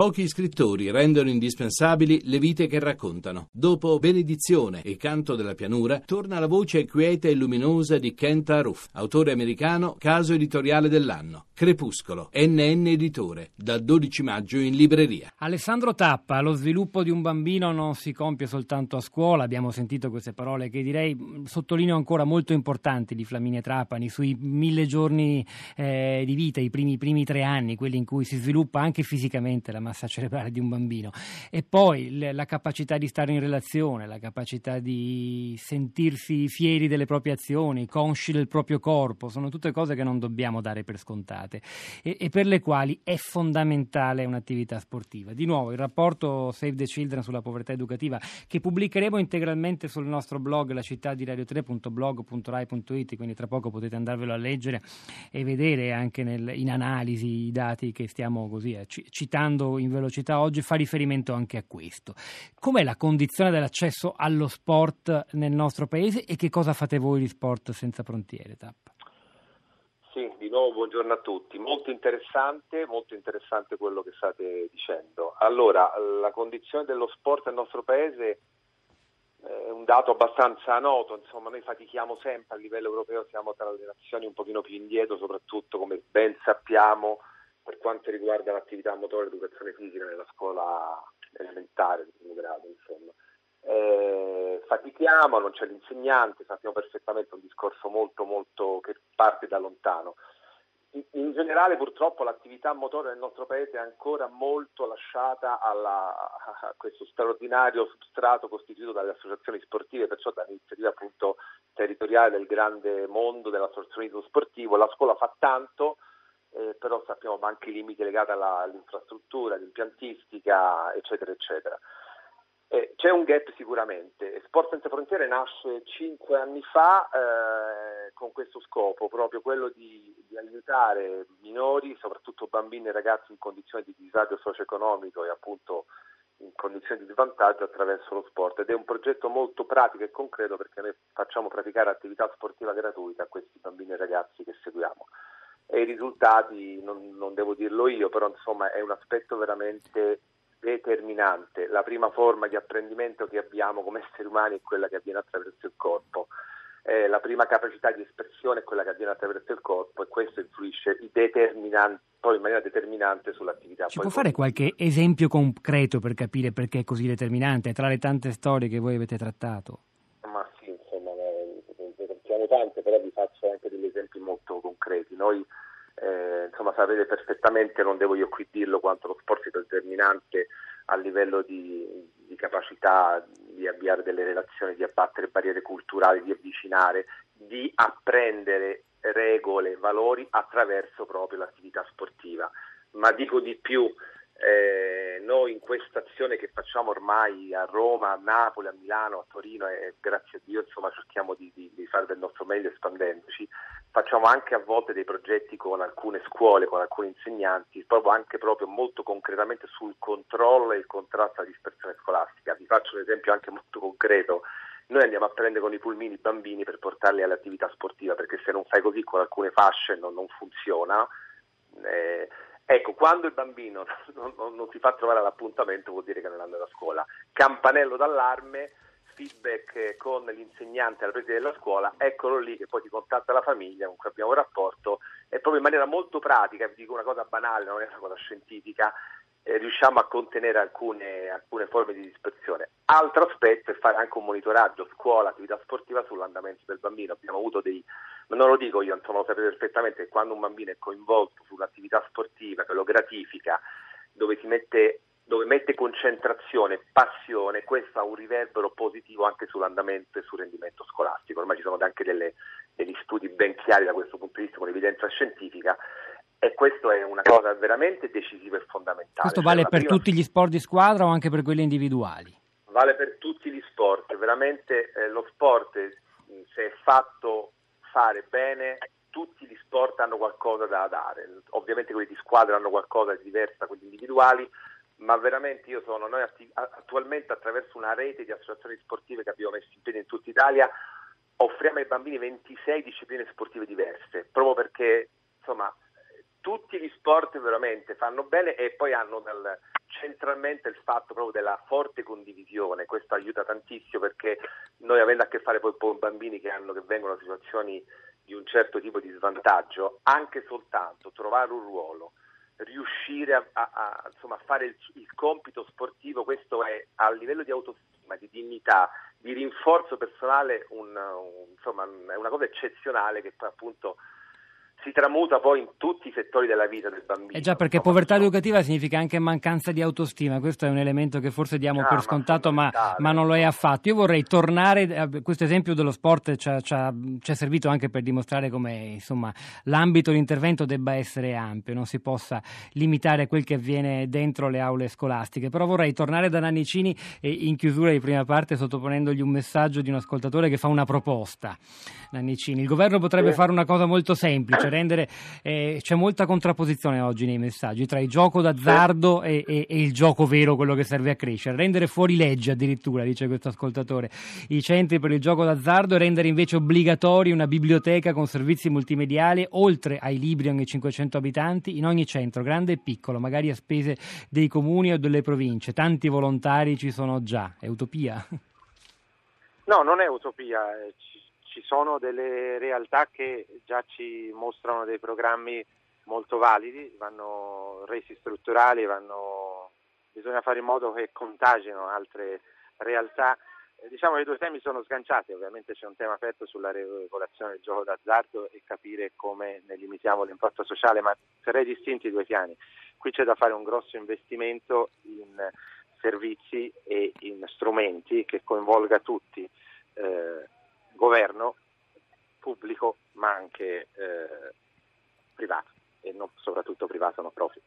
Pochi scrittori rendono indispensabili le vite che raccontano. Dopo Benedizione e Canto della pianura, torna la voce quieta e luminosa di Kent Aruf, autore americano, caso editoriale dell'anno. Crepuscolo, NN Editore, dal 12 maggio in libreria. Alessandro Tappa, lo sviluppo di un bambino non si compie soltanto a scuola, abbiamo sentito queste parole che direi sottolineo ancora molto importanti di Flaminia Trapani sui mille giorni eh, di vita, i primi, primi tre anni, quelli in cui si sviluppa anche fisicamente la massa cerebrale di un bambino e poi la capacità di stare in relazione, la capacità di sentirsi fieri delle proprie azioni, consci del proprio corpo, sono tutte cose che non dobbiamo dare per scontate e, e per le quali è fondamentale un'attività sportiva. Di nuovo il rapporto Save the Children sulla povertà educativa che pubblicheremo integralmente sul nostro blog la città di radio3.blog.rai.it, quindi tra poco potete andarvelo a leggere e vedere anche nel, in analisi i dati che stiamo così eh, citando in velocità oggi fa riferimento anche a questo. Com'è la condizione dell'accesso allo sport nel nostro paese e che cosa fate voi di sport senza frontiere? Tappa? Sì, di nuovo buongiorno a tutti. Molto interessante, molto interessante quello che state dicendo. Allora, la condizione dello sport nel nostro paese è un dato abbastanza noto, insomma noi fatichiamo sempre a livello europeo, siamo tra le nazioni un pochino più indietro, soprattutto come ben sappiamo per quanto riguarda l'attività motoria e l'educazione fisica nella scuola elementare di primo grado, insomma. Eh, fatichiamo, non c'è l'insegnante, sappiamo perfettamente un discorso molto molto che parte da lontano. In, in generale purtroppo l'attività motoria nel nostro paese è ancora molto lasciata alla, a questo straordinario substrato costituito dalle associazioni sportive, perciò dall'iniziativa appunto territoriale del grande mondo dell'associazionismo sportivo. La scuola fa tanto, eh, però sappiamo anche i limiti legati alla, all'infrastruttura, all'impiantistica, eccetera, eccetera. Eh, c'è un gap sicuramente. Sport Senza Frontiere nasce cinque anni fa eh, con questo scopo, proprio quello di, di, aiutare minori, soprattutto bambini e ragazzi in condizioni di disagio socio-economico e appunto in condizioni di svantaggio attraverso lo sport ed è un progetto molto pratico e concreto perché noi facciamo praticare attività sportiva gratuita a questi bambini e ragazzi che seguiamo e i risultati non, non devo dirlo io, però insomma è un aspetto veramente determinante. La prima forma di apprendimento che abbiamo come esseri umani è quella che avviene attraverso il corpo. Eh, la prima capacità di espressione è quella che avviene attraverso il corpo e questo influisce poi in maniera determinante sull'attività. Ci può fare qualche esempio concreto per capire perché è così determinante tra le tante storie che voi avete trattato? Ma sì, insomma, ne trattiamo tante, però vi faccio anche degli esempi molto concreti. Noi eh, insomma sapete perfettamente, non devo io qui dirlo, quanto lo sport sia determinante a livello di, di, capacità di avviare delle relazioni, di abbattere barriere culturali, di avvicinare, di apprendere regole, valori attraverso proprio l'attività sportiva. Ma dico di più, eh, noi in questa azione che facciamo ormai a Roma, a Napoli, a Milano, a Torino e grazie a Dio insomma, cerchiamo di, di, di, fare del nostro meglio espandendoci, facciamo anche a volte dei progetti con alcune scuole, con alcuni insegnanti, proprio anche proprio molto concretamente sul controllo e il contrasto alla dispersione scolastica. Vi faccio un esempio anche molto concreto. Noi andiamo a prendere con i pulmini i bambini per portarli all'attività sportiva, perché se non fai così con alcune fasce non, non funziona. Quando il bambino non, non, non, si fa trovare all'appuntamento vuol dire che non andrà a scuola. Campanello d'allarme, feedback con l'insegnante alla preside della scuola, eccolo lì che poi ti contatta la famiglia con cui abbiamo un rapporto e proprio in maniera molto pratica, vi dico una cosa banale, non è una cosa scientifica, eh, riusciamo a contenere alcune, alcune, forme di dispersione. Altro aspetto è fare anche un monitoraggio scuola, attività sportiva sull'andamento del bambino. Abbiamo avuto dei, non lo dico io, insomma lo sapete perfettamente, che quando un bambino è coinvolto sull'attività sportiva, che lo gratifica, dove si mette dove mette concentrazione, passione, questo ha un riverbero positivo anche sull'andamento e sul rendimento scolastico. Ormai ci sono anche delle, degli studi ben chiari da questo punto di vista con evidenza scientifica e questo è una cosa veramente decisiva e fondamentale. Questo vale cioè, per prima... tutti gli sport di squadra o anche per quelli individuali? Vale per tutti gli sport, veramente eh, lo sport se è fatto fare bene tutti gli sport hanno qualcosa da dare, ovviamente quelli di squadra hanno qualcosa di diverso da quelli individuali, ma veramente io sono, noi attualmente attraverso una rete di associazioni sportive che abbiamo messo in piedi in tutta Italia, offriamo ai bambini 26 discipline sportive diverse, proprio perché insomma tutti gli sport veramente fanno bene e poi hanno dal, centralmente il fatto proprio della forte condivisione, questo aiuta tantissimo perché noi avendo a che fare poi con bambini che, hanno, che vengono da situazioni di un certo tipo di svantaggio, anche soltanto trovare un ruolo, riuscire a, a, a, insomma, fare il, il, compito sportivo, questo è a livello di autostima, di dignità, di rinforzo personale un, un, insomma, è una cosa eccezionale che poi appunto si tramuta poi in tutti i settori della vita del bambino. Eh già, perché povertà educativa significa anche mancanza di autostima, questo è un elemento che forse diamo ah, per scontato, ma, ma, non lo è affatto. Io vorrei tornare, a questo esempio dello sport ci è servito anche per dimostrare come insomma, l'ambito di intervento debba essere ampio, non si possa limitare a quel che avviene dentro le aule scolastiche, però vorrei tornare da Nannicini e in chiusura di prima parte sottoponendogli un messaggio di un ascoltatore che fa una proposta. Nannicini, il governo potrebbe sì. fare una cosa molto semplice, rendere eh, c'è molta contrapposizione oggi nei messaggi tra il gioco d'azzardo e, e, e, il gioco vero, quello che serve a crescere. Rendere fuori legge addirittura, dice questo ascoltatore, i centri per il gioco d'azzardo e rendere invece obbligatori una biblioteca con servizi multimediali oltre ai libri ogni 500 abitanti in ogni centro, grande e piccolo, magari a spese dei comuni o delle province. Tanti volontari ci sono già. È utopia? No, non è utopia, ci ci sono delle realtà che già ci mostrano dei programmi molto validi, vanno resi strutturali, vanno, bisogna fare in modo che contagino altre realtà. Eh, diciamo che i due temi sono sganciati, ovviamente c'è un tema aperto sulla regolazione del gioco d'azzardo e capire come ne limitiamo l'impatto sociale, ma sarei distinti i due piani. Qui c'è da fare un grosso investimento in servizi e in strumenti che coinvolga tutti. Eh, governo pubblico ma anche eh, privato e non, soprattutto privato no profit.